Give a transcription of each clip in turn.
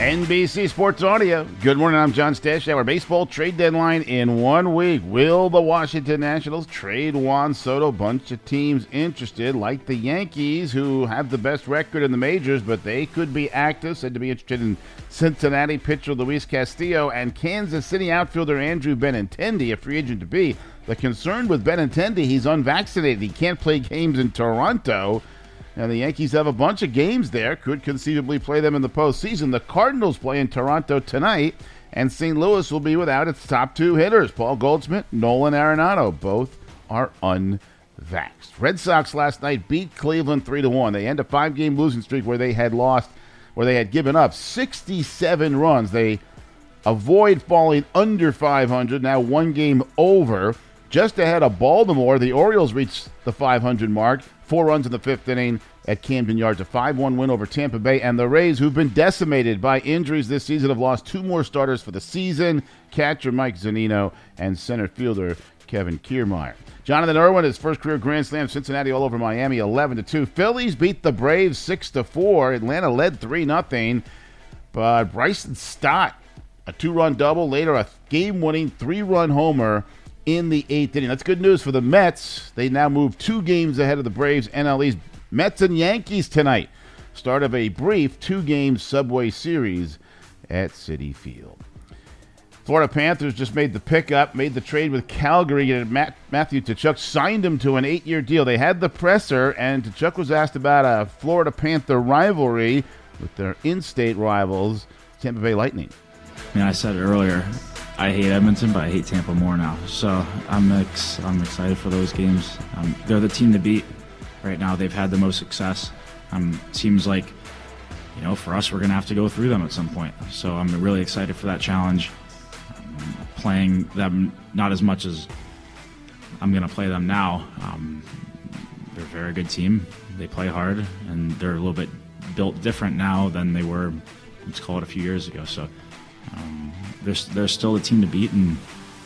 NBC Sports Audio. Good morning. I'm John Stash. Our baseball trade deadline in one week. Will the Washington Nationals trade Juan Soto? Bunch of teams interested, like the Yankees, who have the best record in the majors, but they could be active. Said to be interested in Cincinnati pitcher Luis Castillo and Kansas City outfielder Andrew Benintendi, a free agent to be. The concern with Benintendi, he's unvaccinated. He can't play games in Toronto. And the Yankees have a bunch of games there, could conceivably play them in the postseason. The Cardinals play in Toronto tonight, and St. Louis will be without its top two hitters, Paul Goldschmidt, Nolan Arenado. Both are unvaxxed. Red Sox last night beat Cleveland 3 to 1. They end a five game losing streak where they had lost, where they had given up 67 runs. They avoid falling under 500, now one game over. Just ahead of Baltimore, the Orioles reached the 500 mark, four runs in the fifth inning at Camden Yards, a 5 1 win over Tampa Bay. And the Rays, who've been decimated by injuries this season, have lost two more starters for the season catcher Mike Zunino and center fielder Kevin Kiermaier. Jonathan Irwin, his first career Grand Slam, Cincinnati all over Miami, 11 to 2. Phillies beat the Braves 6 to 4. Atlanta led 3 0. But Bryson Stott, a two run double, later a game winning three run homer in the eighth inning. That's good news for the Mets. They now move two games ahead of the Braves NL Mets and Yankees tonight. Start of a brief two game Subway Series at Citi Field. Florida Panthers just made the pickup, made the trade with Calgary, and Matt, Matthew Tkachuk signed him to an eight year deal. They had the presser, and Tkachuk was asked about a Florida Panther rivalry with their in state rivals, Tampa Bay Lightning. I mean, I said it earlier, I hate Edmonton, but I hate Tampa more now. So I'm ex- I'm excited for those games. Um, they're the team to beat right now. They've had the most success. Um, seems like you know for us we're gonna have to go through them at some point. So I'm really excited for that challenge. Um, playing them not as much as I'm gonna play them now. Um, they're a very good team. They play hard and they're a little bit built different now than they were. Let's call it a few years ago. So um, they're still a team to beat, and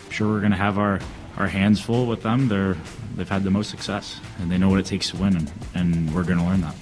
I'm sure we're going to have our, our hands full with them. They're, they've had the most success, and they know what it takes to win, and, and we're going to learn that.